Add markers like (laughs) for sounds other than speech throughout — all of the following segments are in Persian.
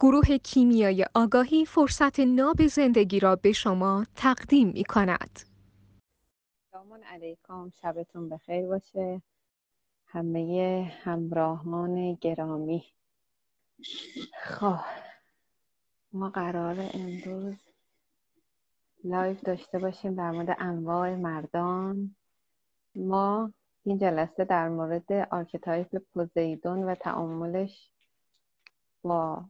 گروه کیمیای آگاهی فرصت ناب زندگی را به شما تقدیم می کند. سلام علیکم. شبتون بخیر باشه. همه همراهان گرامی. خب ما قرار امروز لایو داشته باشیم در مورد انواع مردان. ما این جلسه در مورد آرکتایپ پوزیدون و تعاملش با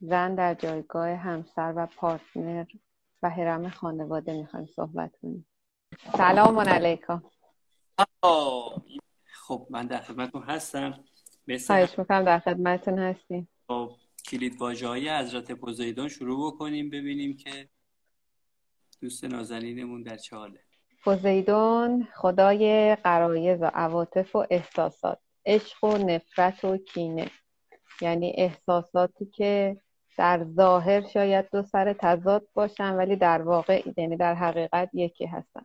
زن در جایگاه همسر و پارتنر و حرم خانواده می‌خوایم صحبت کنیم. سلام علیکم. خب من در خدمتتون هستم. خواهش می‌کنم در خدمتتون هستیم. خب کلید واژه های حضرت پوزیدون شروع بکنیم ببینیم که دوست نازنینمون در چه حاله. پوزیدون خدای قرایز و عواطف و احساسات عشق و نفرت و کینه. یعنی احساساتی که در ظاهر شاید دو سر تضاد باشن ولی در واقع یعنی در حقیقت یکی هستن.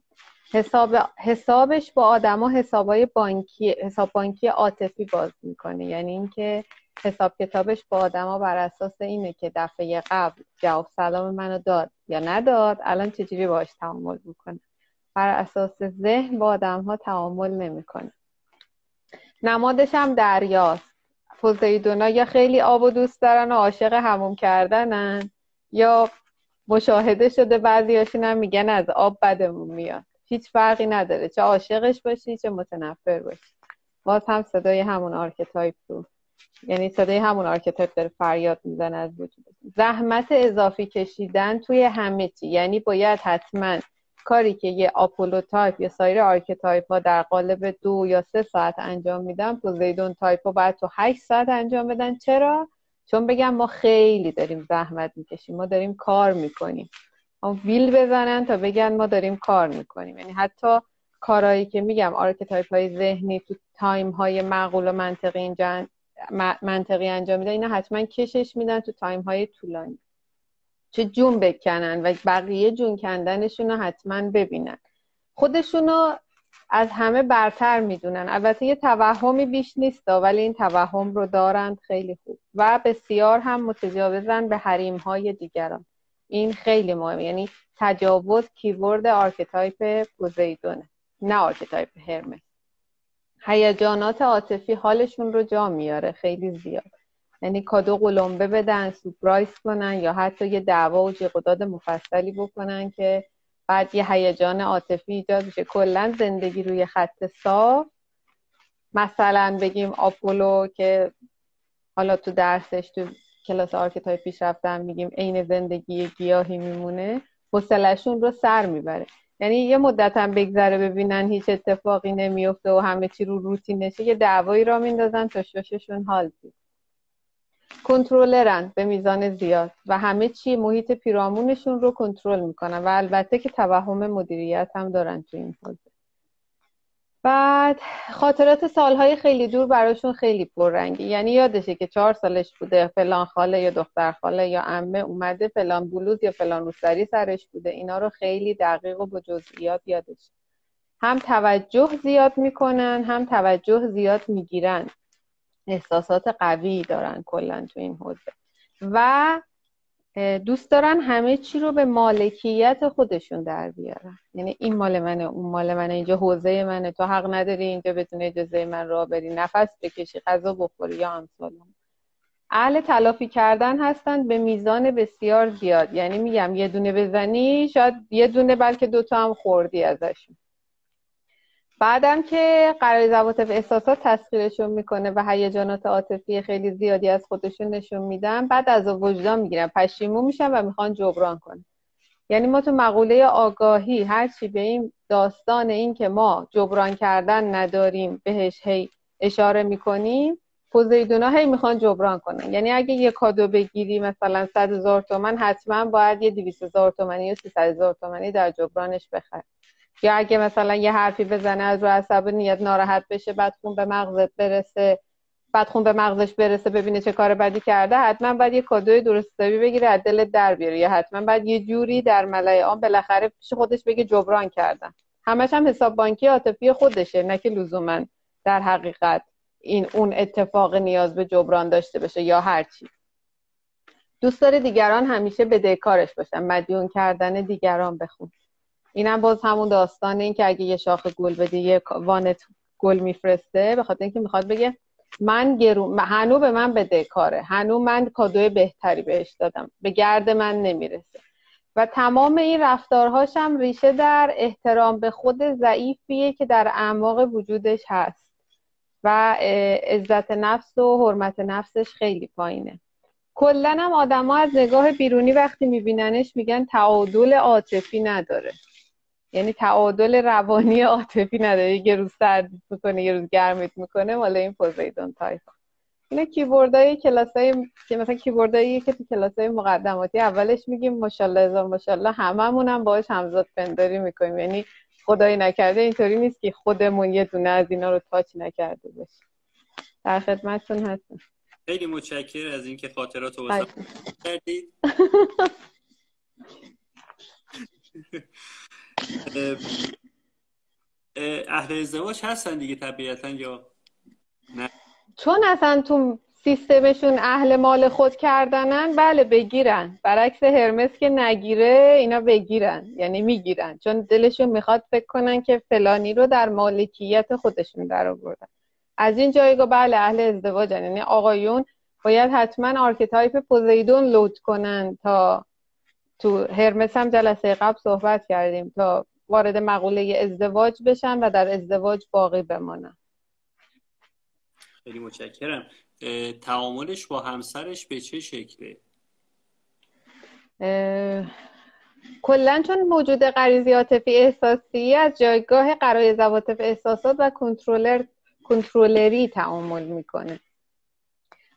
حساب حسابش با آدما حسابای بانکی حساب بانکی عاطفی باز می‌کنه. یعنی اینکه حساب کتابش با آدما بر اساس اینه که دفعه قبل جواب سلام منو داد یا نداد الان چجوری باش تعامل می‌کنه؟ بر اساس ذهن با آدم ها تعامل نمی‌کنه. نمادش هم دریاست. پوزیدونا یا خیلی آب و دوست دارن و عاشق حموم کردنن یا مشاهده شده بعضیاشون هم میگن از آب بدمون میاد. هیچ فرقی نداره. چه عاشقش باشی چه متنفر باشی. باز هم صدای همون آرکتایپ رو یعنی صدای همون آرکتایپ داره فریاد می‌زنه از وجود زحمت اضافی کشیدن توی همه چی. یعنی باید حتما کاری که یه آپولو تایپ یا سایر آرکتایپ ها در قالب دو یا سه ساعت انجام میدن پوزیدون تایپ ها باید تو هشت ساعت انجام بدن. چرا؟ چون بگم ما خیلی داریم زحمت می‌کشیم. ما داریم کار می‌کنیم. ویل بزنن تا بگن ما داریم کار می‌کنیم. یعنی حتی کارهایی که میگم آرکتایپ های ذهنی تو time های معقول و منطقی, منطقی انجام میدن اینا حتما کشش میدن تو time های طولانی. که جون بکنن و بقیه جون کندنشون رو حتما ببینن. خودشونو از همه برتر می‌دونن. البته یه توهمی بیش نیست ولی این توهم رو دارند خیلی خوب. و بسیار هم متجاوزن به حریم های دیگران. این خیلی مهمه. یعنی تجاوز keyword آرکتایپ پوزیدونه نه آرکتایپ هرمس. هیجانات عاطفی حالشون رو جا میاره خیلی زیاد. یعنی کادو قلمبه بدن surprise کنن یا حتی یه دعوا و جیغ مفصلی بکنن که بعد یه هیجان عاطفی ایجاد بشه کلا زندگی روی خط صاف مثلا بگیم آپولو که حالا تو درسش تو کلاس آرکتایپ پیشرفته میگیم عین زندگی گیاهی میمونه. حوصلهشون رو سر می‌بره. یعنی یه مدت هم بگذره ببینن هیچ اتفاقی نمیفته و همه چی رو روتینشه یه دعوایی را میندازن تا شیششون حال بیاد کنترلرن به میزان زیاد و همه چی محیط پیرامونشون رو کنترل می‌کنن و البته که توهم مدیریت هم دارن تو این حوزه. بعد خاطرات سالهای خیلی دور براشون خیلی پررنگی. یعنی یادشه که چهار سالش بوده فلان خاله یا دختر خاله یا امه اومده فلان بلوز یا فلان روسری سرش بوده. اینا رو خیلی دقیق و با جزئیات یادش. هم توجه زیاد می‌کنن هم توجه زیاد می‌گیرن. احساسات قوی دارن کلا تو این حوزه. و دوست دارن همه چی رو به مالکیت خودشون در بیارن. یعنی این مال منه اون مال منه اینجا حوزه منه. تو حق نداری اینجا بدون اجازه من را بری. نفس بکشی غذا بخوری یا امثال. اهل تلافی کردن هستن به میزان بسیار زیاد. یعنی میگم یه دونه بزنی شاید یه دونه بلکه دوتا هم خوردی ازشون. بعدم که قرار عواطف احساسات تسخیرشون می‌کنه و هیجانات عاطفی خیلی زیادی از خودشون نشون میدن بعد از وجدان می‌گیرن پشیمون میشن و می‌خوان جبران کنن. یعنی ما تو مقوله آگاهی هرچی به این داستان این که ما جبران کردن نداریم بهش هی اشاره می‌کنیم پوزیدونا هی می‌خوان جبران کنن. یعنی اگه یه کادو بگیری مثلا 100 هزار تومن حتما باید یه 200 هزار تومنی یا 300 هزار تومنی در جبرانش بخری. یا اگه مثلا یه حرفی بزنه از رو نیت ناراحت بشه بعد خون به مغزت برسه بعد خون به مغزش برسه ببینه چه کار بدی کرده حتما باید یه کادوی درست بگیره از دلت در بیاره. یا حتما باید یه جوری در ملای آن بالاخره پیش خودش بگه جبران کردن همش هم حساب بانکی عاطفی خودشه نه که لزوما در حقیقت این اون اتفاق نیاز به جبران داشته باشه یا هر چی. دوست داره دیگران همیشه بدهکارش باشن. مدیون کردن دیگران بخون. اینم باز همون داستان این که اگه یه شاخ گل بده یه وانت گل میفرسته به خاطر اینکه می‌خواد بگه من گرو هنو به من بده کاره. هنو من کادوی بهتری بهش دادم. به گرد من نمی‌رسه. و تمام این رفتارهاش هم ریشه در احترام به خود ضعیفیه که در اعماق وجودش هست. و عزت نفس و حرمت نفسش خیلی پایینه. کلا هم آدما از نگاه بیرونی وقتی میبیننش میگن تعادل عاطفی نداره. یعنی تعادل روانی (laughs) عاطفی نداره. یه روز سرد می‌کنه یه روز گرمت می‌کنه مال این پوزیدون تایپ اینا keyword ای کلاسای که مثلا keyword ایی که تو کلاسای مقدماتی اولش میگیم ماشاءالله هزار ماشاءالله هممون هم باهاش همزاد پنداری می‌کنیم. یعنی خدایی نکرده اینطوری نیست که خودمون یه دونه از اینا رو touch نکرده باشیم. در خدمتتون هستم. خیلی متشکر از اینکه خاطرات رو کردید. (laughs) اهل ازدواج هستن دیگه طبیعتا یا نه؟ چون اصلا تو سیستمشون اهل مال خود کردنن بله بگیرن. برعکس هرمس که نگیره اینا بگیرن یعنی می‌گیرن. چون دلشون می‌خواد فکر کنن که فلانی رو در مالکیت خودشون در آوردن. از این جایگاه بله اهل ازدواجن. یعنی آقایون باید حتما آرکتایپ پوزیدون load کنن تا تو هرمس هم جلسه قبل صحبت کردیم تا وارد مقوله ازدواج بشن و در ازدواج باقی بمانن. خیلی متشکرم. تعاملش با همسرش به چه شکله؟ کلا چون موجود غریزی عاطفی احساسی از جایگاه قرای زواتف احساسات و کنترلر کنترلری تعامل می‌کنه.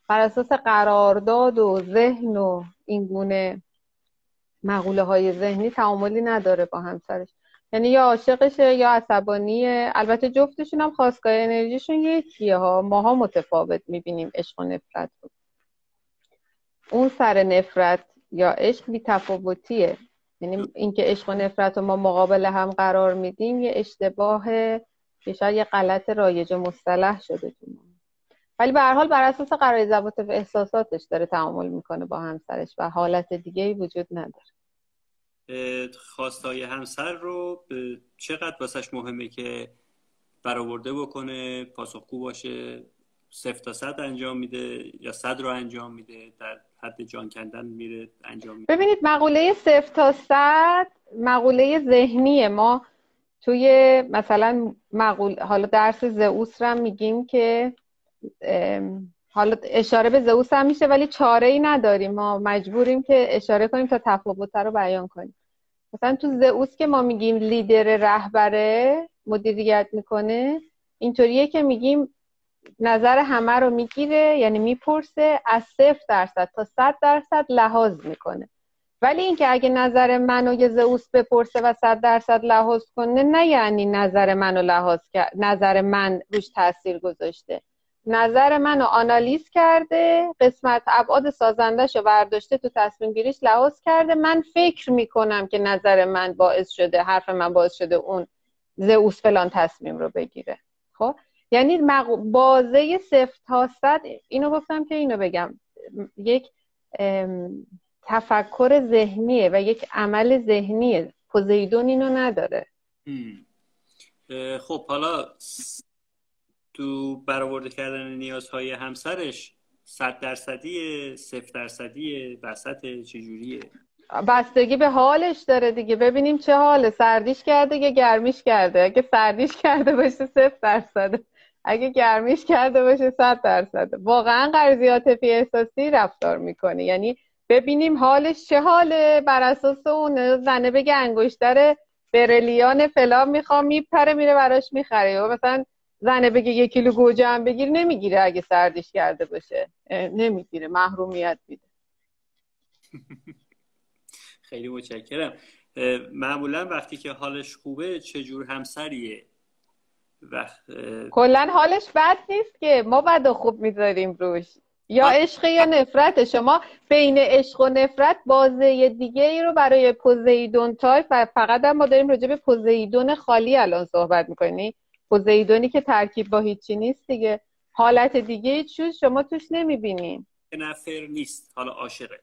بر اساس قرارداد و ذهن و این گونه مقوله های ذهنی تعاملی نداره با همسرش. یعنی یا عاشقشه یا عصبانیه. البته جفتشون هم خواستگاه انرژیشون یکیه ها. ماها متفاوت می‌بینیم عشق و نفرت رو. اون سر نفرت یا عشق بی تفاوتیه. یعنی اینکه عشق و نفرت رو ما مقابل هم قرار میدیم یه اشتباه که شاید یه غلط رایج مصطلح شده تو ولی به هر حال بر اساس قرار ضبط احساساتش داره تعامل می‌کنه با همسرش و حالت دیگه ای وجود نداره. خواستای همسر رو چقدر واسش مهمه که برآورده بکنه پاسخگو باشه صفر تا صد انجام میده یا صد رو انجام میده در حد جان کندن میره انجام میده؟ ببینید مقوله صفر تا صد مقوله ذهنیه. ما توی مثلا مقول حالا درس زئوس رو میگیم که حالا اشاره به زئوس هم میشه ولی چاره ای نداریم. ما مجبوریم که اشاره کنیم تا تفاوت رو بیان کنیم. مثلا تو زئوس که ما میگیم لیدر رهبره مدیریت می‌کنه اینطوریه که میگیم نظر همه رو می‌گیره یعنی می‌پرسه از صفر درصد تا صد درصد لحاظ می‌کنه. ولی اینکه اگه نظر منو یه زئوس بپرسه و صد درصد لحاظ کنه نه یعنی نظر منو لحاظ کرد نظر من روش تاثیر گذاشته. نظر منو آنالیز کرده قسمت ابعاد سازندش رو برداشته تو تصمیم گیریش لحاظ کرده. من فکر می‌کنم که نظر من باعث شده حرف من باعث شده اون زئوس فلان تصمیم رو بگیره. خب؟ یعنی بازه صفر تا صد اینو گفتم که اینو بگم. یک تفکر ذهنیه و یک عمل ذهنیه. پوزیدون اینو نداره. خب حالا تو برآورده کردن نیازهای همسرش صد درصدی صفر درصدی وسط چجوریه؟ بستگی به حالش داره دیگه. ببینیم چه حاله. سردیش کرده یا گرمیش کرده. اگه سردیش کرده باشه صفر درصده. اگه گرمیش کرده باشه صد درصده. واقعا قرضی عاطفی احساسی رفتار می‌کنه. یعنی ببینیم حالش چه حاله. بر اساس اون زنه بگه انگشتر برلیان فلان می‌خوام میپره میره براش می‌خره. و مثلا زنه بگه یک کیلو گوجه هم بگیر نمی‌گیره اگه سردش کرده باشه. نمی‌گیره محرومیت میده. (laughs) خیلی متشکرم. معمولا وقتی که حالش خوبه چجور همسریه؟ وقت کلا حالش بد نیست که ما بد و خوب می‌ذاریم روش. یا عشق یا نفرت. شما بین عشق و نفرت بازه دیگه ای رو برای پوزیدون تایپ و فقط هم ما داریم راجع به پوزیدون خالی الان صحبت می‌کنیم. پوزیدونی که ترکیب با هیچی نیست دیگه. حالت دیگه جز شما توش نمی‌بینین نفر نیست. حالا عاشقه.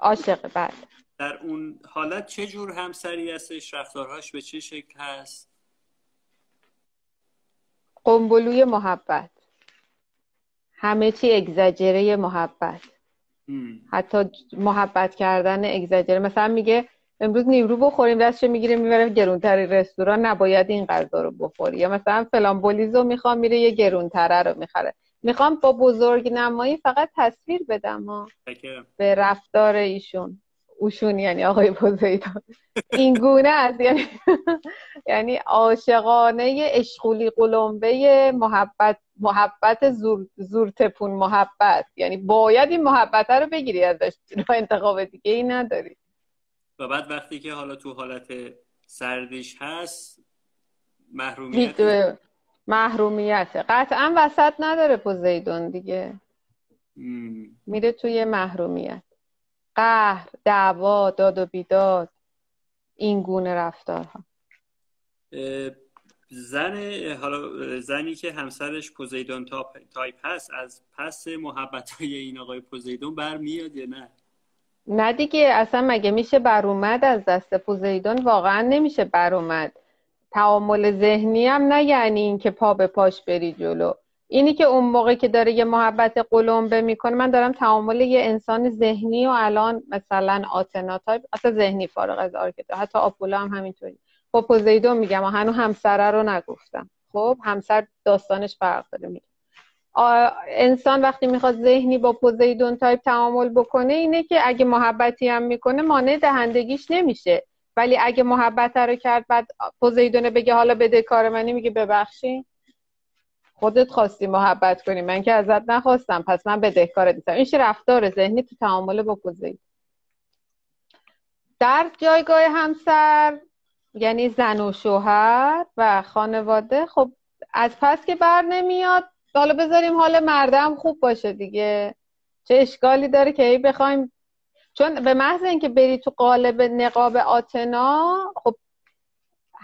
عاشق بعد در اون حالت چه جور همسری هستش؟ رفتارهاش به چه شکل هست؟ قنبلوی محبت. همه چی اگزاجره محبت. حتی محبت کردن اگزاجره. مثلا میگه امروز نیرو بخوریم دستش می‌گیره می‌بره گرونتری رستوران. نباید این غذا رو بخوری. یا مثلا فلان بولیزو می‌خوام میره یه گرونتره رو می‌خره. می‌خوام با بزرگ نمایی فقط تصویر بدم ها. به رفتار ایشون. اوشون یعنی آقای پوزیدون این گونه است. یعنی یعنی عاشقانه اشغولی قلمبه محبت محبت زور, زور تپون محبت. یعنی باید این محبت رو بگیری ازش. انتخاب دیگه ای نداری. و بعد وقتی که حالا تو حالت سردیش هست محرومیت محرومیت. قطعا وسط نداره پوزیدون دیگه. میره توی محرومیت. قهر دعوا داد و بیداد این گونه رفتارها. زن حالا زنی که همسرش پوزیدون تایپ هست از پس محبت های این آقای پوزیدون برمیاد یا نه؟ نه دیگه اصلا مگه میشه بر اومد از دست پوزیدون واقعا نمیشه بر اومد تعامل ذهنی هم نه یعنی اینکه پا به پاش بری جلو. اینی که اون موقع که داره یه محبت قلمبه می‌کنه من دارم تعامل یه انسان ذهنی و الان مثلا آتنا تایپ اصلا ذهنی فارغ از آرکتا حتی آپولا هم همینطوری. با پوزیدون میگم و هنو همسره رو نگفتم. خب همسر داستانش فرق داره میگم انسان وقتی می‌خواد ذهنی با پوزیدون تایپ تعامل بکنه اینه که اگه محبتی هم می‌کنه مانع دهندگیش نمیشه. ولی اگه محبت رو کرد بعد پوزیدونه بگه حالا بده کار منی میگه ببخشی. خودت خواستی محبت کنی. من که ازت نخواستم. پس من بدهکارت نیستم این رفتار ذهنی تو تعامل با پوزیدون در جایگاه همسر یعنی زن و شوهر و خانواده خب از پس که بر نمیاد حالا بذاریم حال مردم خوب باشه دیگه. چه اشکالی داره که ای بخوایم چون به محض اینکه بری تو قالب نقاب آتنا خب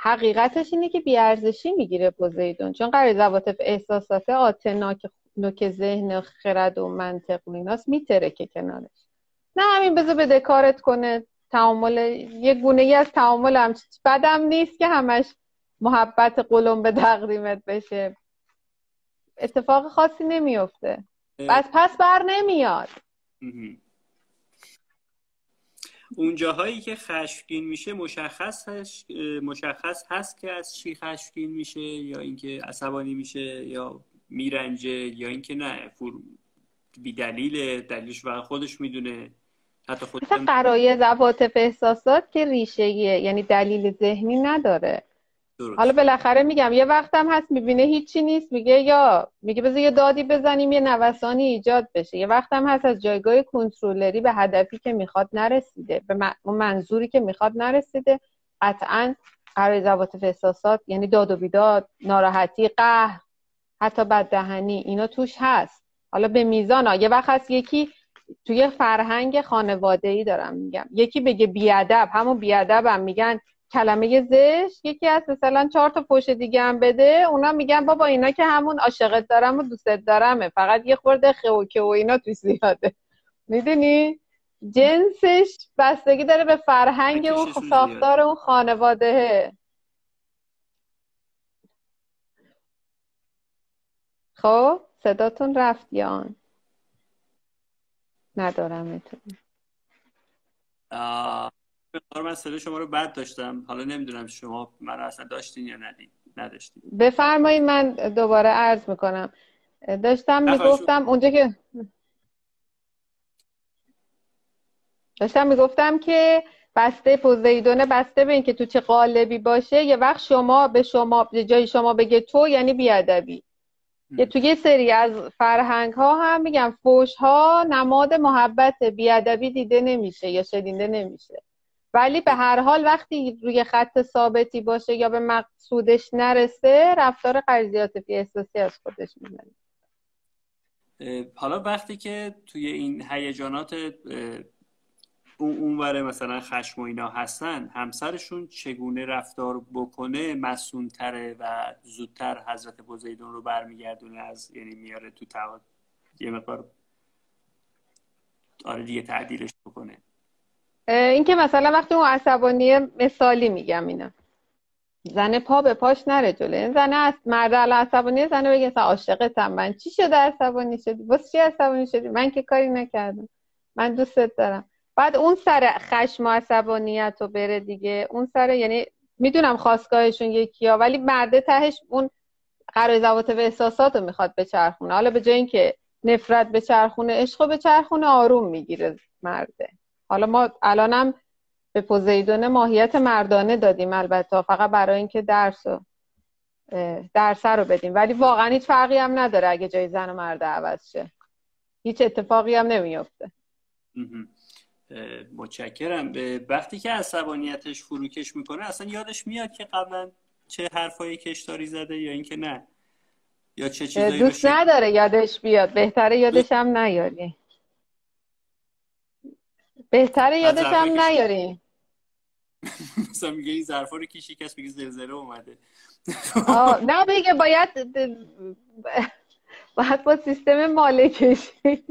حقیقتش اینه که بیارزشی می‌گیره پوزیدون. چون قرار زواتف احساسات آتنا که نوک ذهن خرد و منطق و ایناست میتره که کنارش. نه همین بذار بده کارت کنه. تعامل یه گونه ای از تعامل هم بدم نیست که همش محبت قلم به تقدیمت بشه. اتفاق خاصی نمیفته بس پس بر نمیاد. اون جاهایی که خشمگین میشه مشخص هست مشخص هست که از چی خشمگین میشه یا اینکه عصبانی میشه یا میرنجه یا اینکه نه فور... بی دلیل دلیلش و خودش می‌دونه. حتی خود مثلا قرایز عواطف احساسات که ریشه یعنی دلیل ذهنی نداره. حالا بالاخره میگم یه وقتم هست می‌بینه هیچی نیست میگه یا میگه بذار یه دادی بزنیم یه نوسانی ایجاد بشه. یه وقتم هست از جایگاه کنترلری به هدفی که می‌خواد نرسیده به منظوری که می‌خواد نرسیده. قطعا قرار عواطف احساسات یعنی داد و بیداد ناراحتی قهر حتی بددهنی اینا توش هست. حالا به میزان ها. یه وقت هست یکی توی فرهنگ خانواده ای دارم میگم. یکی بگه بیادب همون بیادب هم میگن کلمه زش یکی از مثلا چهار تا پشت دیگه هم بده. اونا میگن بابا اینا که همون عاشقت دارم و دوستت دارمه. فقط یه خورده خوکه و اینا تو زیاده. می‌دونی؟ جنسش بستگی داره به فرهنگ اون ساختار اون خانواده. خب صداتون رفت یان. ندارم. می‌تونم من صدا شما رو بد داشتم. حالا نمی‌دونم شما من اصلا داشتین یا ندین نداشتین. بفرمایید من دوباره عرض می‌کنم. داشتم می‌گفتم اونجا که داشتم می‌گفتم که بسته پوزیدونه بسته به اینکه تو چه قالبی باشه یه وقت شما به شما جای شما بگه تو یعنی بیادبی. یه تو یه سری از فرهنگ ها هم میگم فوش ها نماد محبت بیادبی دیده نمیشه یا شدیده نمیشه. ولی به هر حال وقتی روی خط ثابتی باشه یا به مقصودش نرسه رفتار قرضیات فی احساسی از خودش می‌زنه حالا وقتی که توی این هیجانات اون اونوره مثلا خشم و اینا هستن همسرشون چگونه رفتار بکنه مسونتره و زودتر حضرت بزیدون رو برمیگردونه از یعنی میاره تو تعاد یه مقدار آره دیگه تعدیلش بکنه. اینکه مثلا وقتی اون عصبانی مثالی میگم اینا. زن پا به پاش نره جلو این زنه از مرد الان عصبانی زنه بگه مثلا عاشقتم. من چی شده عصبانی شدی؟ واسه چی عصبانی شدی؟ من که کاری نکردم. من دوستت دارم. بعد اون سر خشم و عصبانیت رو بره دیگه. اون سر یعنی می‌دونم خواستگاهشون یکی ها ولی مرده تهش اون قرار زوات و احساسات رو می‌خواد بچرخونه. حالا به جای اینکه نفرت به چرخونه عشق به چرخونه آروم می‌گیره مرده. حالا ما الانم به پوزیدون ماهیت مردانه دادیم البته فقط برای اینکه درس و درس رو بدیم. ولی واقعا هیچ فرقی هم نداره اگه جای زن و مرد عوض شه. هیچ اتفاقی هم نمیفته متشکرم. وقتی که عصبانیتش فروکش می‌کنه اصلا یادش میاد که قبلا چه حرفایی کشتاری زده یا اینکه نه؟ یا چه چیزایی دوست نداره یادش بیاد. بهتره یادش هم نیاری بهتره یادش هم نیاری. (laughs) مثلا میگه این ظرفا رو کی شکست میگه زلزله اومده. (laughs) نه بگه باید (laughs) باید با سیستم مالکشی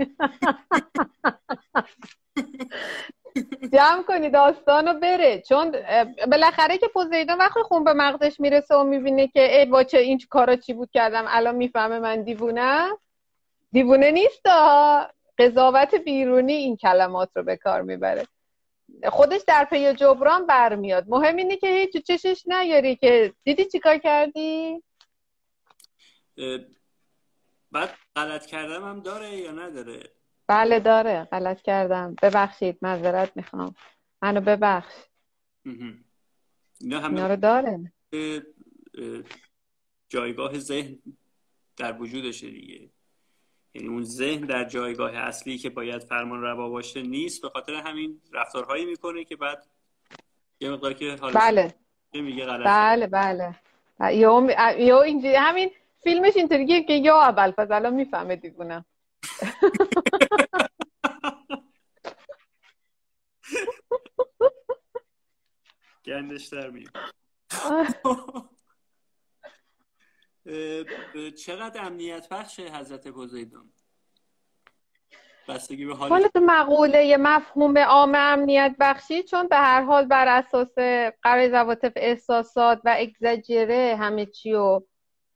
جمع کنی داستان رو بره. چون بالاخره که پوزیدون وقتی خون به مغزش می‌رسه و می‌بینه که ای با چه این کارا چی بود کردم؟ الان می‌فهمه من دیوونه دیوونه نیست قضاوت بیرونی این کلمات رو به کار می‌بره. خودش در پی جبران برمیاد. مهم اینه که هیچ چشش نیاری که دیدی چیکار کردی؟ بعد غلط کردم هم داره یا نداره؟ بله داره غلط کردم. ببخشید معذرت می‌خوام. منو ببخش. اینا رو داره. جایگاه ذهن در وجودشه دیگه. یعنی اون ذهن در جایگاه اصلی که باید فرمان روا باشه نیست. به خاطر همین رفتارهایی می‌کنه که بعد یه مقدار که حالا بله. میگه غلط بله بله. یا اینجوری همین فیلمش اینطوریه که یا اول فضلا می‌فهمه دیگونم گندش در میاد. (laughs) (laughs) چقدر امنیت بخش حضرت پوزیدون به حال تو مقوله مفهوم عام امنیت بخشی چون به هر حال بر اساس قرار زواتف احساسات و اگزجره همه چی رو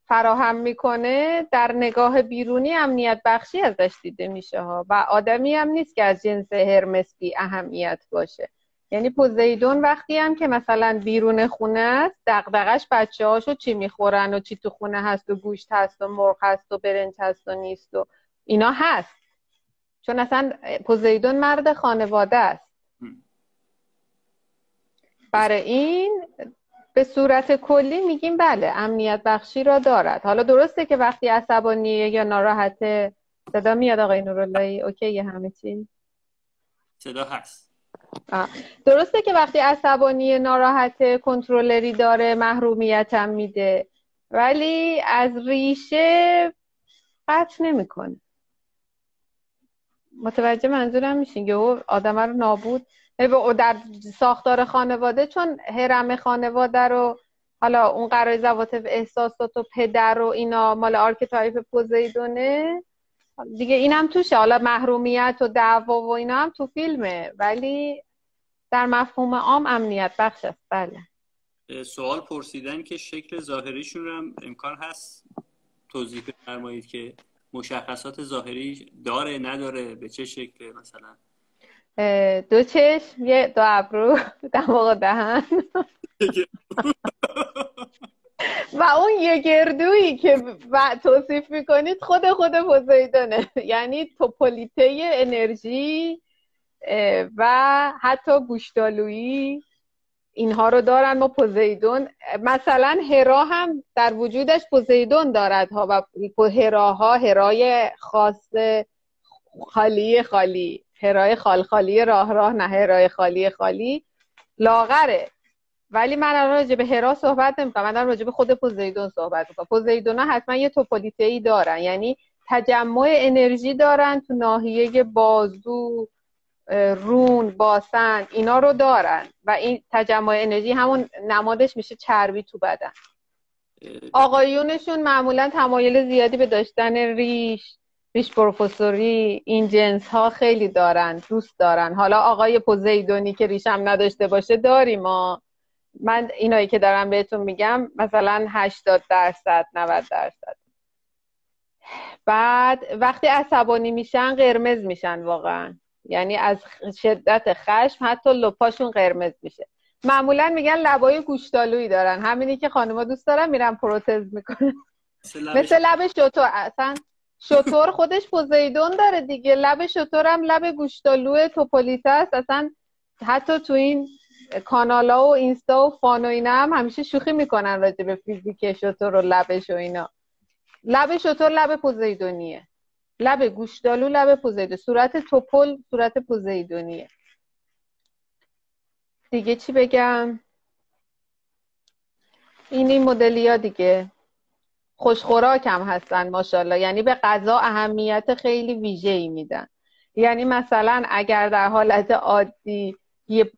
فراهم می‌کنه در نگاه بیرونی امنیت بخشی ازش دیده میشه ها. و آدمی هم نیست که از جنس هرمس اهمیت باشه. یعنی پوزیدون وقتی هم که مثلا بیرون خونه است دقدقش بچه هاشو چی می‌خورن و چی تو خونه هست و گوشت هست و مرغ هست و برنج هست و نیست و اینا هست. چون اصلا پوزیدون مرد خانواده است. برای این به صورت کلی میگیم بله امنیت بخشی را دارد. حالا درسته که وقتی عصبانیه یا ناراحته صدا میاد آقای نوراللهی؟ اوکی همه چی. صدا هست. درسته که وقتی عصبانی ناراحت کنترلری داره محرومیت هم میده ولی از ریشه قطع نمی‌کنه. متوجه منظورم میشین که آدم رو نابود. در ساختار خانواده چون هرم خانواده رو حالا اون قرار زوات احساسات و پدر و اینا مال آرکتایپ پوزیدونه. دیگه اینم توشه. حالا محرومیت و دعوا و اینا هم تو فیلمه. ولی در مفهوم عام امنیت. بخش است بله سوال پرسیدن که شکل ظاهریشون هم امکان هست توضیح بفرمایید که مشخصات ظاهری داره نداره؟ به چه شکل مثلا؟ دو چشم یه دو ابرو دماغ دهن. و اون یه گردویی که توصیف می‌کنید خود خود پوزیدونه یعنی توپولیته انرژی و حتی گوشتالویی اینها رو دارن. ما پوزیدون مثلا هرا هم در وجودش پوزیدون دارد ها و هراها هرای خاص خالی خالی هرای خال خالی راه راه نه هرای خالی خالی لاغره. ولی من الان راجع به هرا صحبت نمی‌کنم. من راجع به خود پوزیدون صحبت می‌کنم. پوزیدون ها حتما یه توپولیته دارن. یعنی تجمع انرژی دارن تو ناحیه بازو رون باسن اینا رو دارن. و این تجمع انرژی همون نمادش میشه چربی تو بدن. آقایونشون معمولا تمایل زیادی به داشتن ریش ریش پروفسوری این جنس ها خیلی دارن دوست دارن. حالا آقای پوزیدونی که ریشم نداشته باشه داریم ما. من اینایی که دارم بهتون میگم مثلا 80 درصد 90 درصد. بعد وقتی عصبانی میشن قرمز میشن واقعا. یعنی از شدت خشم حتی لپاشون قرمز میشه. معمولا میگن لبای گوشتالویی دارن. همینی که خانمها دوست دارن میرن پروتز می‌کنن. مثل لب شطور. اصلا شطور خودش پوزیدون داره دیگه. لب شطور هم لب گوشتالو توپولیس است. اصلا حتی تو این کانالا و اینستا و فان و اینا هم همیشه شوخی می‌کنن راجع به فیزیک شطور و لبش و اینا. لب شطور لب پوزیدونیه. لب گوشتالو لب پوزیدون صورت توپل صورت پوزیدونیه. دیگه چی بگم؟ این این مدلی ها دیگه. خوشخوراک هم هستن ماشاءالله. یعنی به غذا اهمیت خیلی ویژه ای میدن. یعنی مثلا اگر در حالت عادی یه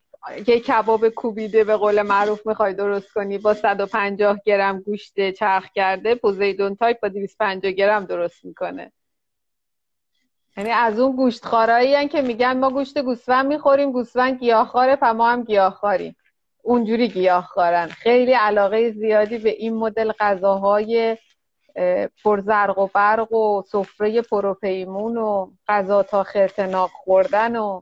یه کباب کوبیده به قول معروف می‌خوای درست کنی با 150 گرم گوشت چرخ کرده پوزیدون تایپ با 250 گرم درست می‌کنه. یعنی از اون گوشت خارایی که میگن ما گوشت گوسفند می‌خوریم گوسفند گیاهخواره و ما هم گیاهخواریم. اونجوری گیاهخوارن. خیلی علاقه زیادی به این مدل غذاهای پرزرق و برق و سفره پروپیمون و غذا تا خرتناق خوردن و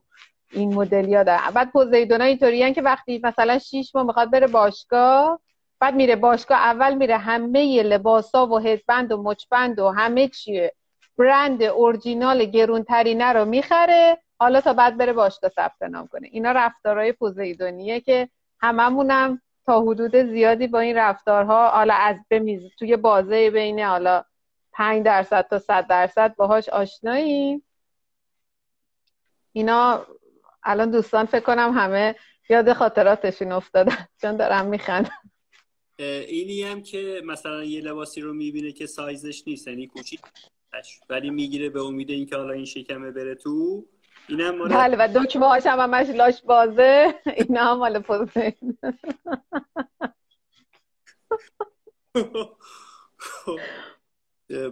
این مدلیا دارن. بعد پوزیدونا اینطوریان که وقتی مثلا شیش ماه می‌خواد بره باشگاه بعد میره باشگاه اول میره همه لباسا و هدبند و مچبند و همه چیه. برند اورجینال گرونترینه رو می‌خره حالا تا بعد بره باشگاه ثبت نام کنه. اینا رفتارهای پوزیدونیه که هممونم تا حدود زیادی با این رفتارها حالا از بمیز توی بازه بین حالا 5 درصد تا 100 درصد باهاش آشناییم. اینا الان دوستان فکر کنم همه یاد خاطراتشون افتادن. چون دارم میخندم اینی هم که مثلا یه لباسی رو می‌بینه که سایزش نیست یعنی کوچیک. ولی می‌گیره به امید اینکه حالا این شکمه بره تو. اینم مال بله و دکمه هاش هم همش لاش بازه. اینا هم مال پوزه (laughs)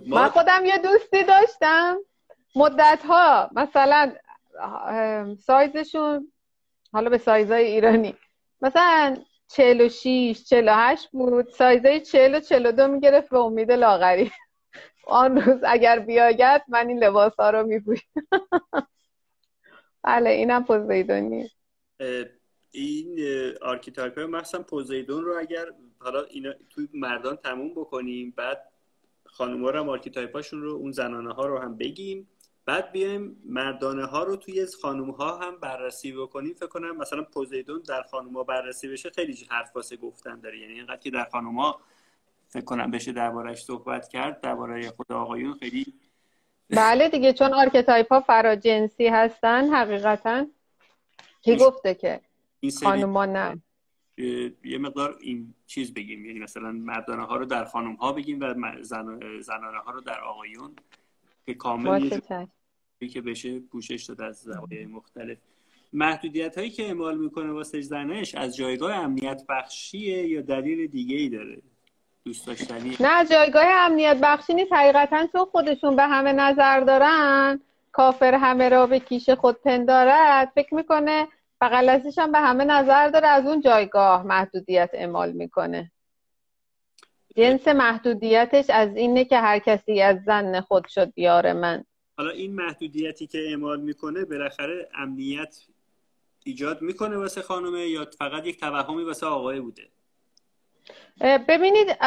من خودم یه دوستی داشتم. مدت ها مثلا سایزشون حالا به سایزهای ایرانی. مثلا 46 48 بود. سایزهای 40 و 42 می‌گرفت به امید لاغری. آن روز اگر بیاید من این لباس ها رو میپوشم. بله اینم پوزیدونی این archetype های مثلا پوزیدون رو اگر حالا اینا توی مردان تموم بکنیم بعد خانوما رو هم archetype رو اون زنانه ها رو هم بگیم. بعد بیایم مردانه ها رو توی خانوم ها هم بررسی بکنیم. فکر کنم مثلا پوزیدون در خانوم ها بررسی بشه خیلی حرف واسه گفتن داره. یعنی اینقدر که در خانوم ها فکر کنم بشه دربارش صحبت کرد. درباره خود آقایون خیلی بله دیگه چون archetype ها فراجنسی هستن حقیقتا. کی گفته که؟ خانوما نه. یه مقدار این چیز بگیم. یعنی مثلا مردانه ها رو در خانم ها بگیم و زنانه ها رو در آقایون که کامل که بشه پوشش داده از زوایای مختلف. محدودیت هایی که اعمال می‌کنه واسه زنش از جایگاه امنیت بخشیه یا دلیل دیگه ای داره؟ دوست داشتنی. نه جایگاه امنیت بخشی نیست. حقیقتا چون خودشون به همه نظر دارن. کافر همه را به کیش خود پندارد. فکر می‌کنه بغل هم به همه نظر داره. از اون جایگاه محدودیت اعمال می‌کنه. جنس محدودیتش از اینه که هر کسی از زن خود شد یار من. حالا این محدودیتی که اعمال می‌کنه بالاخره امنیت ایجاد می‌کنه واسه خانومه یا فقط یک توهمی واسه آقای بوده؟ ببینید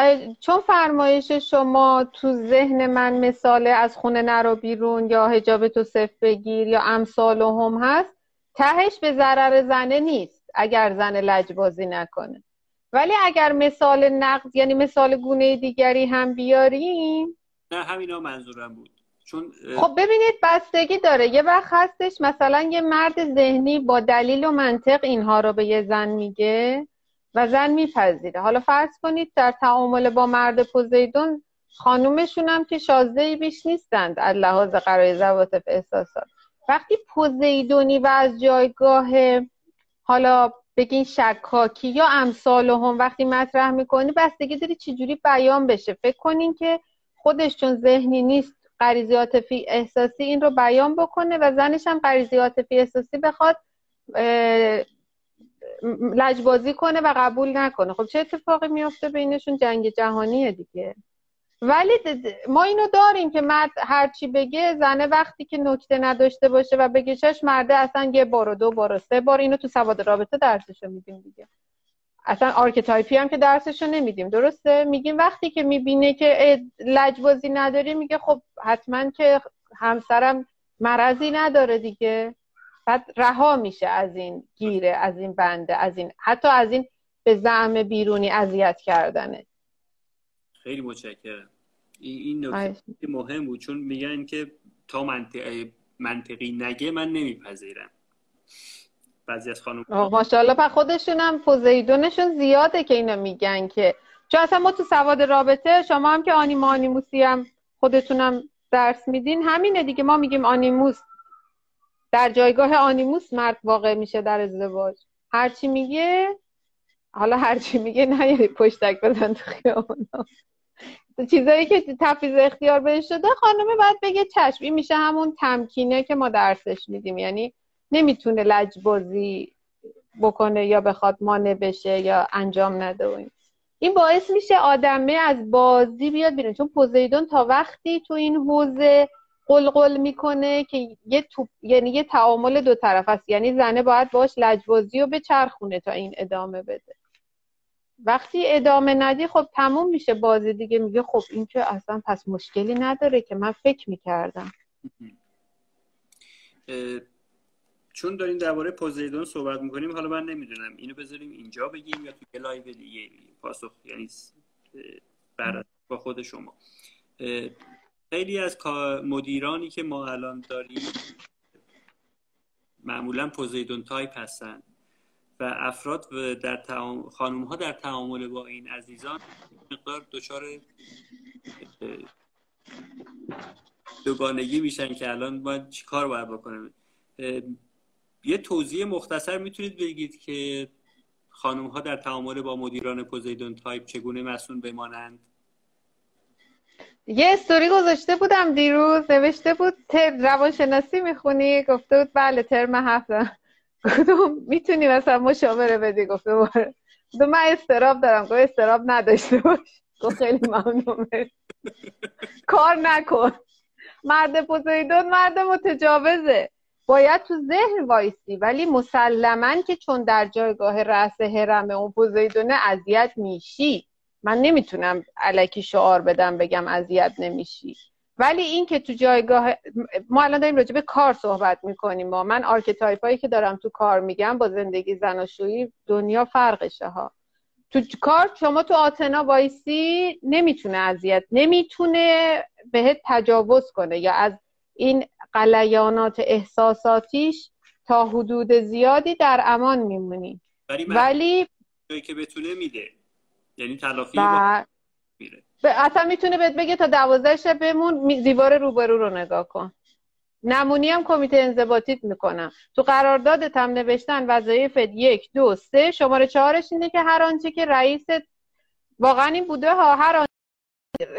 چون فرمایش شما تو ذهن من مثال از خونه نرو بیرون یا هجاب تو صف بگیر یا امثال هم هست تهش به ضرر زنه نیست اگر زن لجبازی نکنه. ولی اگر مثال نقض یعنی مثال گونه دیگری هم بیاریم. نه همینا منظورم بود. چون خب ببینید بستگی داره. یه وقت هستش مثلا یه مرد ذهنی با دلیل و منطق اینها رو به یه زن میگه. و زن میپذیره. حالا فرض کنید در تعامل با مرد پوزیدون خانومشون هم که شازده بیش نیستند از لحاظ قرای زواتف احساسات. وقتی پوزیدونی و از جایگاه حالا بگین شکاکی یا امثال هم وقتی مطرح می‌کنی بستگی داری چجوری بیان بشه؟ فکر کنین که خودش چون ذهنی نیست غریزی عاطفی احساسی این رو بیان بکنه و زنش هم غریزی عاطفی احساسی بخواد لجبازی کنه و قبول نکنه. خب چه اتفاقی میافته بینشون؟ جنگ جهانیه دیگه. ولی ما اینو داریم که مرد هرچی بگه زنه وقتی که نکته نداشته باشه و بگه چشم مرده اصلا یه بار و دو بار و سه بار اینو تو سواد رابطه درسشو میدیم دیگه. اصلا archetype ی هم که درسشو نمیدیم. درسته؟ میگیم وقتی که می‌بینه که لجبازی نداری میگه خب حتما که همسرم مرضی نداره دیگه. بعد رها میشه از این گیره از این بنده از این حتی از این به زعم بیرونی اذیت کردنه. خیلی متشکرم. این نکته مهم بود چون میگن که تا منطقی, منطقی نگه من نمیپذیرم. بعضی از خانم ماشاءالله پر خودشون هم پوزیدونشون زیاده که اینا میگن که چون اصلا ما تو سواد رابطه شما هم که آنیما آنیموسی هم خودتونم درس میدین همینه دیگه. ما میگیم آنیموس در جایگاه آنیموس مرد واقع میشه در ازدواج. هرچی میگه حالا هرچی میگه نه یعنی پشتک بزن تو خیابونا. چیزایی که تفیز اختیار بهش شده خانمه باید بگه چشم. این میشه همون تمکینه که ما درسش میدیم. یعنی نمی‌تونه لجبازی بکنه یا بخواد مانع بشه یا انجام نده این باعث میشه آدمه از بازی بیاد بیرون. چون پوزیدون تا وقتی تو این حوزه قلقل می‌کنه که یه توپ یعنی یه تعامل دو طرف است. یعنی زنه باید باش لجبازی رو بچرخونه تا این ادامه بده. وقتی ادامه ندی خب تموم میشه بازی دیگه. میگه خب این که اصلا پس مشکلی نداره که من فکر می‌کردم. چون داریم درباره پوزیدون صحبت می‌کنیم حالا من نمی‌دونم. اینو بذاریم اینجا بگیم یا تو live دیگه پاسخ یعنی بر با خود شما. خیلی از مدیرانی که ما الان داریم معمولا پوزیدون تایپ هستن و افراد در تعام... خانوم ها در تعامل با این عزیزان مقدار دچار دوگانگی میشن که الان ما چیکار باید بکنیم یه توضیح مختصر می‌تونید بگید که خانم ها در تعامل با مدیران پوزیدون تایپ چگونه مصون بمانند؟ یه استوری گذاشته بودم دیروز نوشته بود تر روانشناسی می‌خونی؟ گفته بود بله ترم هفتم گفتم می‌تونی مثلا مشاوره بدی؟ گفت آره من اضطراب دارم. گفت اضطراب نداشته باش. گفت خیلی ممنون کار نکن. مرد پوزیدون مرد متجاوزه. باید تو ذهن وایسی ولی مسلما که چون در جایگاه رأس هرم اون پوزیدونه اذیت میشی. من نمی‌تونم الکی شعار بدم بگم اذیت نمیشی. ولی این که تو جایگاه ما الان داریم راجع به کار صحبت می‌کنیم. ما من archetype هایی که دارم تو کار میگم با زندگی زناشویی دنیا فرقشه ها. تو کار شما تو آتنا وایسی نمی‌تونه اذیت نمی‌تونه بهت تجاوز کنه یا از این قلیانات احساساتیش تا حدود زیادی در امان میمونی. ولی جایی که بتونه میده. یعنی تلافی با... میره. اصلا می‌تونه بهت بگه تا دوازده شب بمون دیوار روبرو رو نگاه کن. نمونی هم کمیته انضباطیت می‌کنم. تو قراردادت هم نوشتن وظایفت یک دو سه شماره چهارش اینه که هر آنچه که رئیست واقعا این بوده ها هر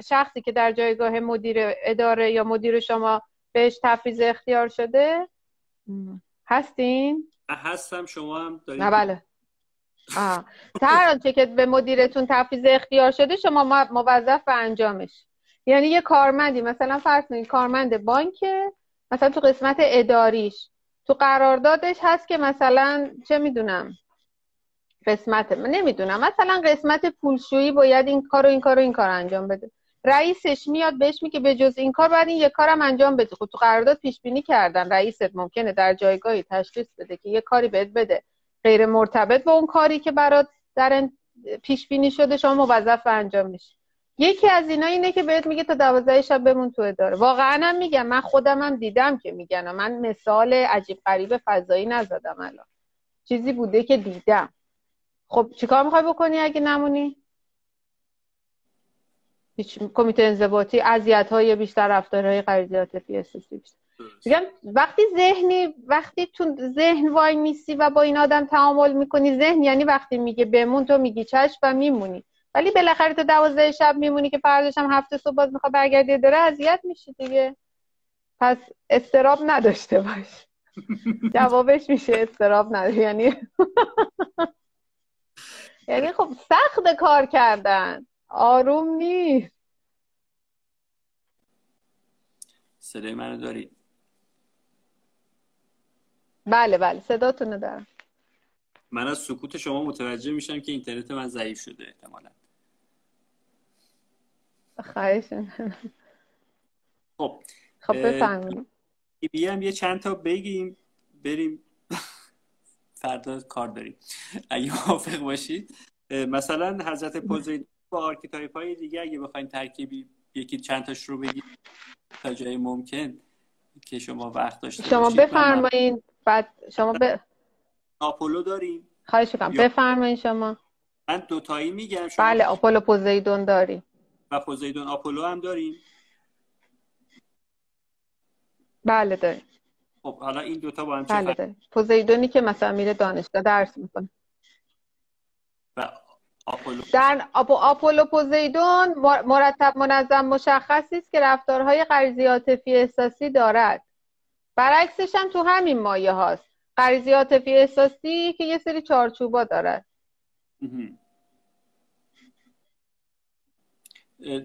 شخصی که در جایگاه مدیر اداره یا مدیر شما بهش تفریز اختیار شده؟ هستین؟ هستم شما هم دارید؟ نه بله. هر آنچه که به مدیرتون تفریز اختیار شده شما موظف به انجامش. یعنی یه کارمندی مثلا فرض کنید کارمند بانک مثلا تو قسمت اداریش. تو قراردادش هست که مثلا چه می‌دونم؟ قسمت من نمی‌دونم. مثلا قسمت پولشویی باید این کار و این کار و این کار انجام بده. رئیسش میاد بهش میگه به جز این کار باید این یه کارم انجام بده. خب تو قرارداد پیش بینی کردن. رئیست ممکنه در جایگاهی تشخیص بده که یه کاری بهت بده. غیر مرتبط با اون کاری که برات در پیش بینی شده شما موظف انجام میشه یکی از اینا اینه که بهت میگه تا دوازده شب بمون تو اداره. واقعا هم میگم. من خودم هم دیدم که میگن. من مثال عجیب غریب فضایی نزدم الان. چیزی بوده که دیدم. خب چیکار می‌خوای بکنی اگه نمونی؟ هیچ کمیته انضباطی اذیت های بیشتر رفتارهای غریزیات بیشتر. میگم وقتی ذهنی وقتی تو ذهن وای میسی و با این آدم تعامل می‌کنی ذهن یعنی وقتی میگه بمون تو میگی چشم و میمونی. ولی بالاخره تا دوازده شب میمونی که فرداش هم هفته صبح باز می‌خواد برگردی داره اذیت میشی دیگه. پس استراب نداشته باش. (laughs) جوابش میشه استراب نداره. یعنی (laughs) یعنی خب سخت کار کردن. آروم نیست. صدای منو دارید؟ بله بله صداتونو دارم. من از سکوت شما متوجه میشم که اینترنت من ضعیف شده احتمالا. خواهش. خب خب بفرمایید. بیام یه چند تا بگیم بریم. (laughs) فردا کار داریم. اگه موافق باشید. مثلا حضرت پوزیدون با archetype های دیگه اگه بخوایم ترکیبی یکی چند تاش رو بگیم تا جای ممکن که شما وقت داشته شما بفرمایید بعد شما به آپولو داریم؟ خواهش می‌کنم. بفرمایید شما. من دوتایی میگم. شما بله آپولو پوزیدون داریم و پوزیدون آپولو هم داریم. بله داریم. خب حالا این دوتا با هم چه بله داریم. پوزیدونی که مثلا میره دانشگاه درس می‌کنه و آپولو. در آپو آپولو پوزیدون مرتب منظم مشخصی است که رفتارهای غریزی عاطفی احساسی دارد. برعکسش هم تو همین مایه هاست. غریزی عاطفی احساسی که یه سری چارچوبا دارد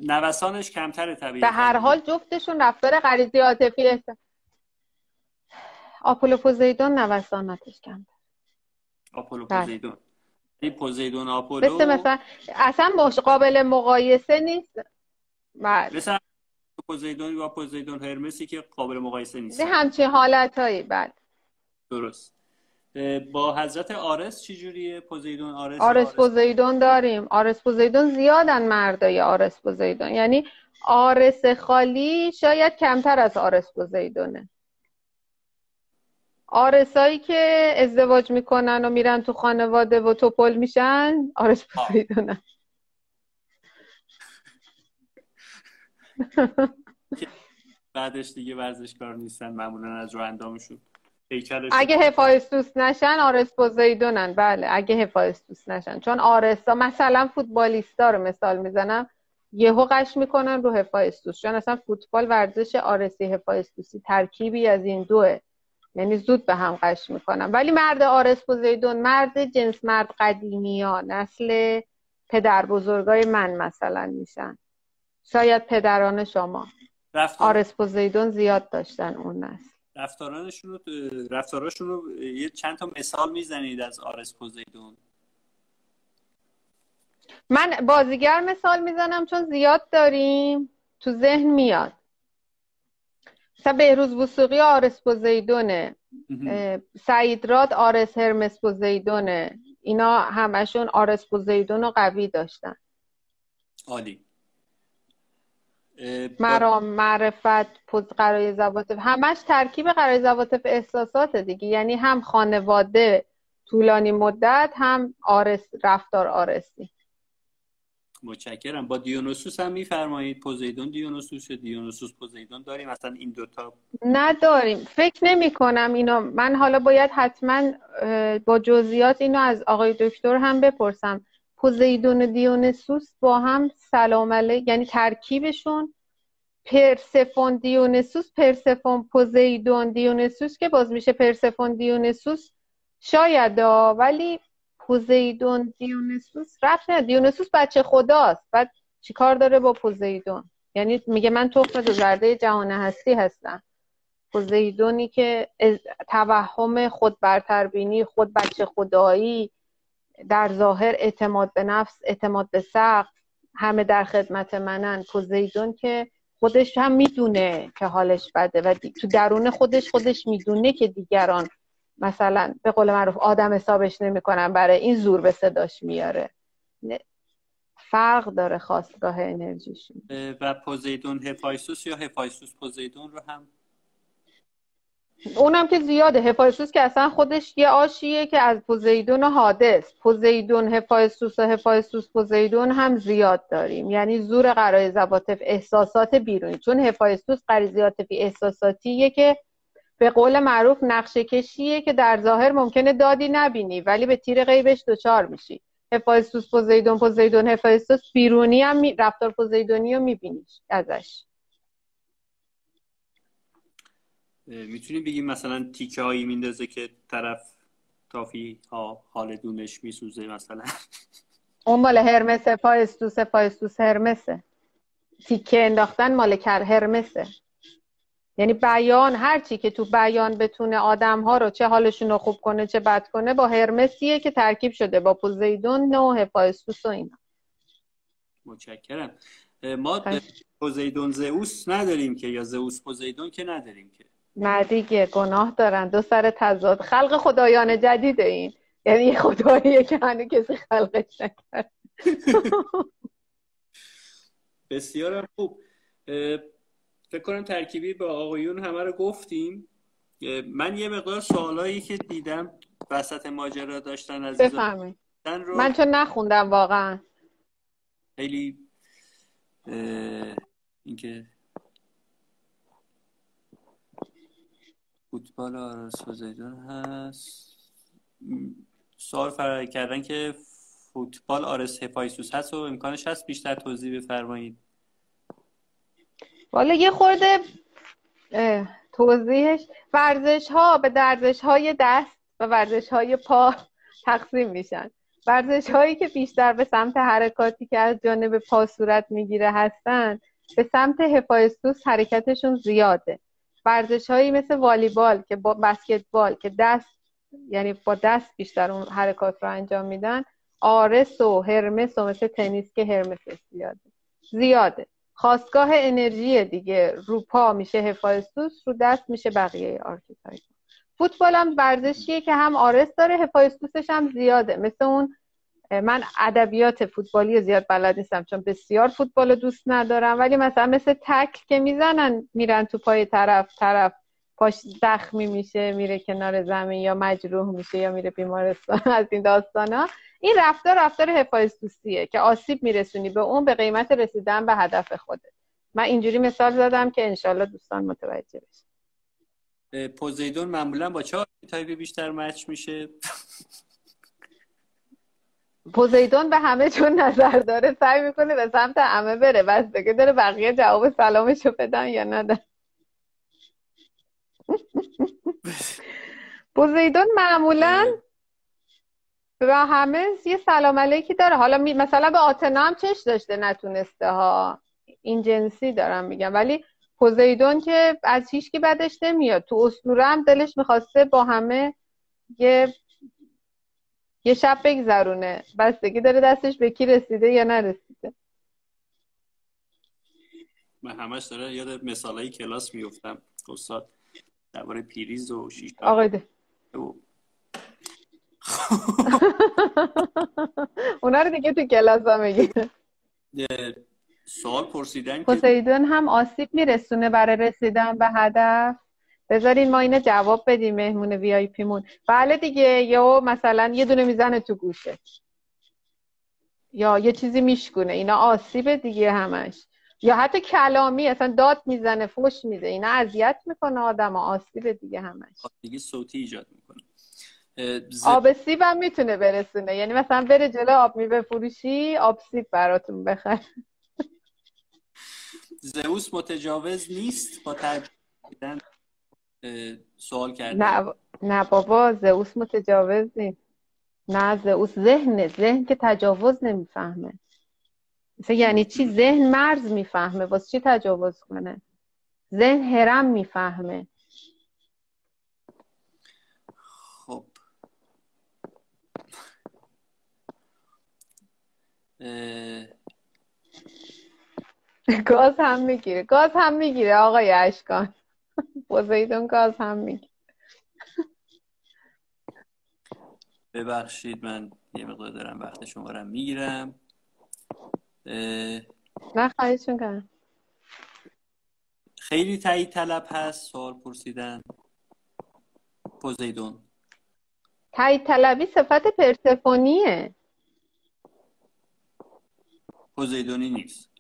نوسانش کمتر طبیعی به هر حال جفتشون رفتار غریزی عاطفی احساسی آپولو پوزیدون نوساناتش کمتر. آپولو بله. پوزیدون این پوزیدون آپولو مثل مثلا اصلا قابل مقایسه نیست. بله. مثل پوزیدون با پوزیدون هرمسی که قابل مقایسه نیست. همچین حالت هایی بله. درست. با حضرت آرس چی جوریه؟ پوزیدون آرس آرس پوزیدون داریم. آرس پوزیدون زیادن مردای آرس پوزیدون. یعنی آرس خالی شاید کمتر از آرس پوزیدونه. آرسایی که ازدواج می‌کنن و میرن تو خانواده و توپل میشن آرس پوزیدونن. بعدش دیگه ورزشکار نیستن معمولا از رو اندامشون اگه هفایستوس نشن آرس پوزیدونن بله اگه هفایستوس نشن. چون آرسا مثلا فوتبالیستا رو مثال می‌زنم یهو قش می‌کنن رو هفایستوس چون اصلا فوتبال ورزش آرسی هفایستوسی ترکیبی از این دوه. یعنی زود به هم قش می‌کنن. ولی مرد آرس پوزیدون مرد جنس مرد قدیمی ها نسل پدر بزرگای من مثلا میشن. شاید پدران شما. رفتار... آرس پوزیدون زیاد داشتن اون نسل. رفتارانشون رو رفتاراشون رو یه چند تا مثال می‌زنید از آرس پوزیدون من بازیگر مثال می‌زنم چون زیاد داریم. تو ذهن میاد. مثلا بهروز وسوقی آرس پوزیدونه سعید راد آرس هرمس پوزیدونه اینا همشون آرس پوزیدون رو قوی داشتن. عالی. مرام معرفت پوز قرای زواتف همش ترکیب قرای زواتف احساسات دیگه. یعنی هم خانواده طولانی مدت هم آرس رفتار آرسی. متشکرم. با دیونوسوس هم میفرمایید. پوزیدون دیونوسوس دیونوسوس پوزیدون داریم؟ مثلا این دوتا نداریم. فکر نمی کنم اینو. من حالا باید حتما با جزئیات اینو از آقای دکتر هم بپرسم. پوزیدون و دیونوسوس با هم سلام علیک یعنی ترکیبشون پرسفون دیونوسوس پرسفون پوزیدون دیونوسوس که باز میشه پرسفون دیونوسوس شاید ولی پوزیدون دیونوسوس رفت نه. دیونوسوس بچه خداست. بعد چیکار داره با پوزیدون یعنی میگه من تخم دو زرده جهان هستی هستم. پوزیدونی که توهم خود برتربینی خود بچه خدایی در ظاهر اعتماد به نفس اعتماد به سقف همه در خدمت منن. پوزیدون که خودش هم می‌دونه که حالش بده و تو درون خودش خودش می‌دونه که دیگران مثلا به قول معروف آدم حسابش نمی‌کنن برای این زور به صداش میاره. فرق داره خواستگاه انرژیشون. و پوزیدون هفایسوس یا هفایسوس پوزیدون رو هم اونم که زیاده. هفایسوس که اصلا خودش یه آشیه که از پوزیدون و حادث. پوزیدون هفایسوس و هفایسوس پوزیدون هم زیاد داریم. یعنی زور قرای زباطف احساسات بیرونی. چون هفایسوس قریزی احساساتیه که به قول معروف نقشه کشیه که در ظاهر ممکنه دادی نبینی ولی به تیر غیبش دچار میشی. هفایستوس پوزیدون پوزیدون هفایستوس بیرونی هم می... رفتار پوزیدونی رو میبینیش ازش. می‌تونی بگیم مثلا تیکه هایی میندازه که طرف تافی ها حال دونش میسوزه مثلا؟ (laughs) اون مال هرمس هفایستوس هفایستوس هرمسه تیکه انداختن مال کر هرمسه یعنی بیان هر چی که تو بیان بتونه آدم ها رو چه حالشون رو خوب کنه چه بد کنه با هرمسیه که ترکیب شده. با پوزیدون و هفایستوس و اینا. متشکرم. ما پوزیدون زئوس نداریم که یا زئوس پوزیدون که نداریم که. نه دیگه گناه دارن دو سر تضاد. خلق خدایان جدید این. یعنی خداییه که هنو کسی خلقش نکرد. (laughs) بسیار خوب. فکر کنم ترکیبی با آقایون همه رو گفتیم. من یه مقدار سوالایی که دیدم وسط ماجرا داشتن از رو... من چون نخوندم واقعا. خیلی اینکه فوتبال آرس فوزیدون هست. سوال فرار کردن که فوتبال آرس هفایسوس هست و امکانش هست بیشتر توضیح بفرمایید. والا یه خورده توضیحش ورزش ها به درزش های دست و ورزش های پا تقسیم میشن. ورزش هایی که بیشتر به سمت حرکاتی که از جانب پا صورت می‌گیره هستن به سمت هفایستوس حرکتشون زیاده. ورزش هایی مثل والیبال که با بسکتبال که دست یعنی با دست بیشتر اون حرکات رو انجام میدن آرس و هرمس و مثل تنیس که هرمس زیاده. زیاده. خاستگاه انرژی دیگه رو پا میشه هفایستوس رو دست میشه بقیه archetype فوتبال هم ورزشیه که هم آرس داره هفایستوسش هم زیاده. مثل اون من ادبیات فوتبالی زیاد بلد نیستم چون بسیار فوتبال دوست ندارم ولی مثلا مثل تکل که می‌زنن میرن تو پای طرف طرف پاش زخمی میشه میره کنار زمین یا مجروح میشه یا میره بیمارستان (laughs) از این داستانا. این رفتار رفتار هفایستوسیه که آسیب میرسونی به اون به قیمت رسیدن به هدف خودت. من اینجوری مثال زدم که انشالله دوستان متوجه بشه پوزیدون معمولا با چه تایپی بیشتر مچ میشه. (laughs) پوزیدون به همه چون نظر داره سعی می‌کنه به سمت همه بره. بس دیگه داره بقیه جواب سلامشو بدن یا ندن (laughs) پوزیدون معمولا به همه یه سلام علیکی داره. حالا مثلا به آتنا هم چش داشته نتونسته ها. این جنسی دارم میگم. ولی پوزیدون که از هیچ کی بدش نمیاد. تو اسطوره هم دلش می‌خواسته با همه یه یه شب بگذرونه. بستگی داره دستش به کی رسیده یا نرسیده. من همش داره یاد مثالایی کلاس میفتم استاد درباره پیریز و شیش آقای ده. (laughs) اونا رو دیگه تو کلاس ها میگه. سوال پرسیدن پوسیدون هم آسیب میرسونه برای رسیدن به هدف. بذارین ما اینو جواب بدیم مهمون وی آی پیمون. بله دیگه یا مثلا یه دونه می‌زنه تو گوشه. یا یه چیزی میشکونه. اینا آسیب دیگه همش. یا حتی کلامی اصلا داد می‌زنه فوش میده. اینا اذیت می‌کنه آدم آسیب دیگه همش. دیگه صوتی ایجاد می‌کنه. ز... آب سیب هم می‌تونه برسونه. یعنی مثلا بره جلو آب میوه فروشی آب سیب براتون بخر (laughs) زئوس متجاوز نیست با ترجیح سوال کرده نه نه بابا زئوس متجاوز نیست. نه زئوس ذهنه ذهن که تجاوز نمی‌فهمه. مثلا یعنی چی؟ ذهن مرز می‌فهمه. واسه چی تجاوز کنه؟ ذهن هرم می‌فهمه. خب. گاز هم می‌گیره. گاز هم می‌گیره آقای اشکان. پوزیدون گاز هم می‌گیره ببخشید من یه مقدار دارم وقت شما رو می‌گیرم. نه خواهیش کنم خیلی تایید طلب هست سوال پرسیدن. پوزیدون تایید طلبی صفت پرسفونیه پوزیدونی نیست.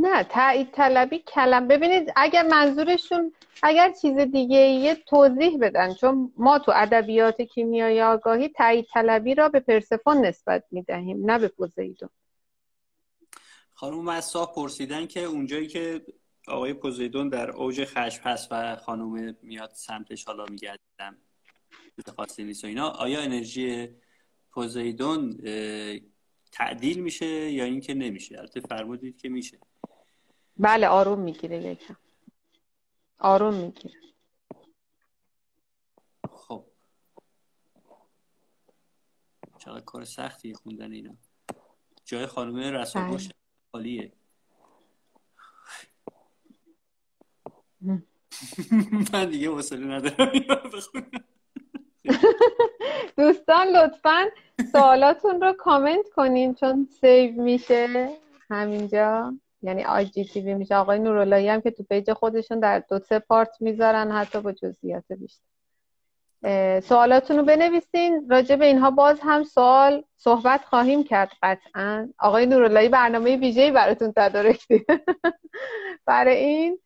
نه تایید طلبی کلم. ببینید اگر منظورشون اگر چیز دیگه یه توضیح بدن. چون ما تو ادبیات کیمیایی آگاهی تایید طلبی را به پرسفون نسبت می‌دهیم نه به پوزیدون خانم مساح پرسیدن که اونجایی که آقای پوزیدون در اوج خشم هست و خانم میاد سمتش حالا میگردم. خاصی نیست و اینا. آیا انرژی پوزیدون تعدیل میشه یا اینکه نمیشه؟ البته فرمودید که میشه. بله آروم می‌گیره یکم. آروم می‌گیره. خب. چقدر کار سختی خوندن اینا. جای خانم رسول باشه خالیه من دیگه حوصله ندارم دوستان لطفا سوالاتون رو کامنت کنین چون save میشه همینجا. یعنی IGTV میشه آقای نوراللهی هم که تو page خودشون در دو سه part می‌ذارن حتی با جزئیات بیشتر. سوالاتون رو بنویسین. راجع به اینها باز هم سوال صحبت خواهیم کرد قطعا. آقای نوراللهی برنامه ویژه‌ای براتون تدارک (laughs) برای این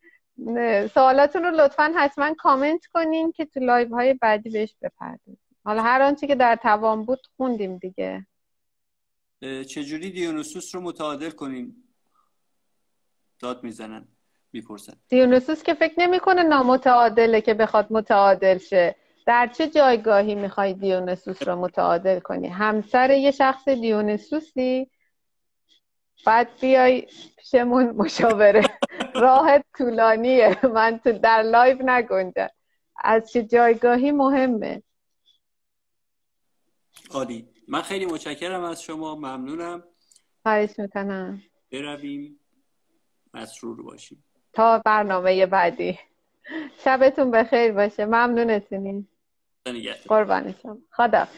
سوالاتون رو لطفا حتما کامنت کنین که تو live های بعدی بهش بپردازیم. حالا هر آنچه که در توان بود خوندیم دیگه. چجوری دیونوسوس رو متعادل کنیم؟ داد می‌زنن می‌پرسن. دیونوسوس که فکر نمی‌کنه نامتعادله که بخواد متعادل شه. در چه جایگاهی می‌خوای دیونوسوس رو متعادل کنی؟ همسر یه شخص دیونوسوسی؟ بعد بیای پیشمون مشاوره. (laughs) راه طولانیه. من تو در لایو نگنجم. از چه جایگاهی مهمه؟ عالی. من خیلی متشکرم از شما. ممنونم. خواهش می‌کنم. برویم. مسرور باشیم. تا برنامه بعدی. شبتون بخیر باشه. ممنونتونیم. قربانشم خدا.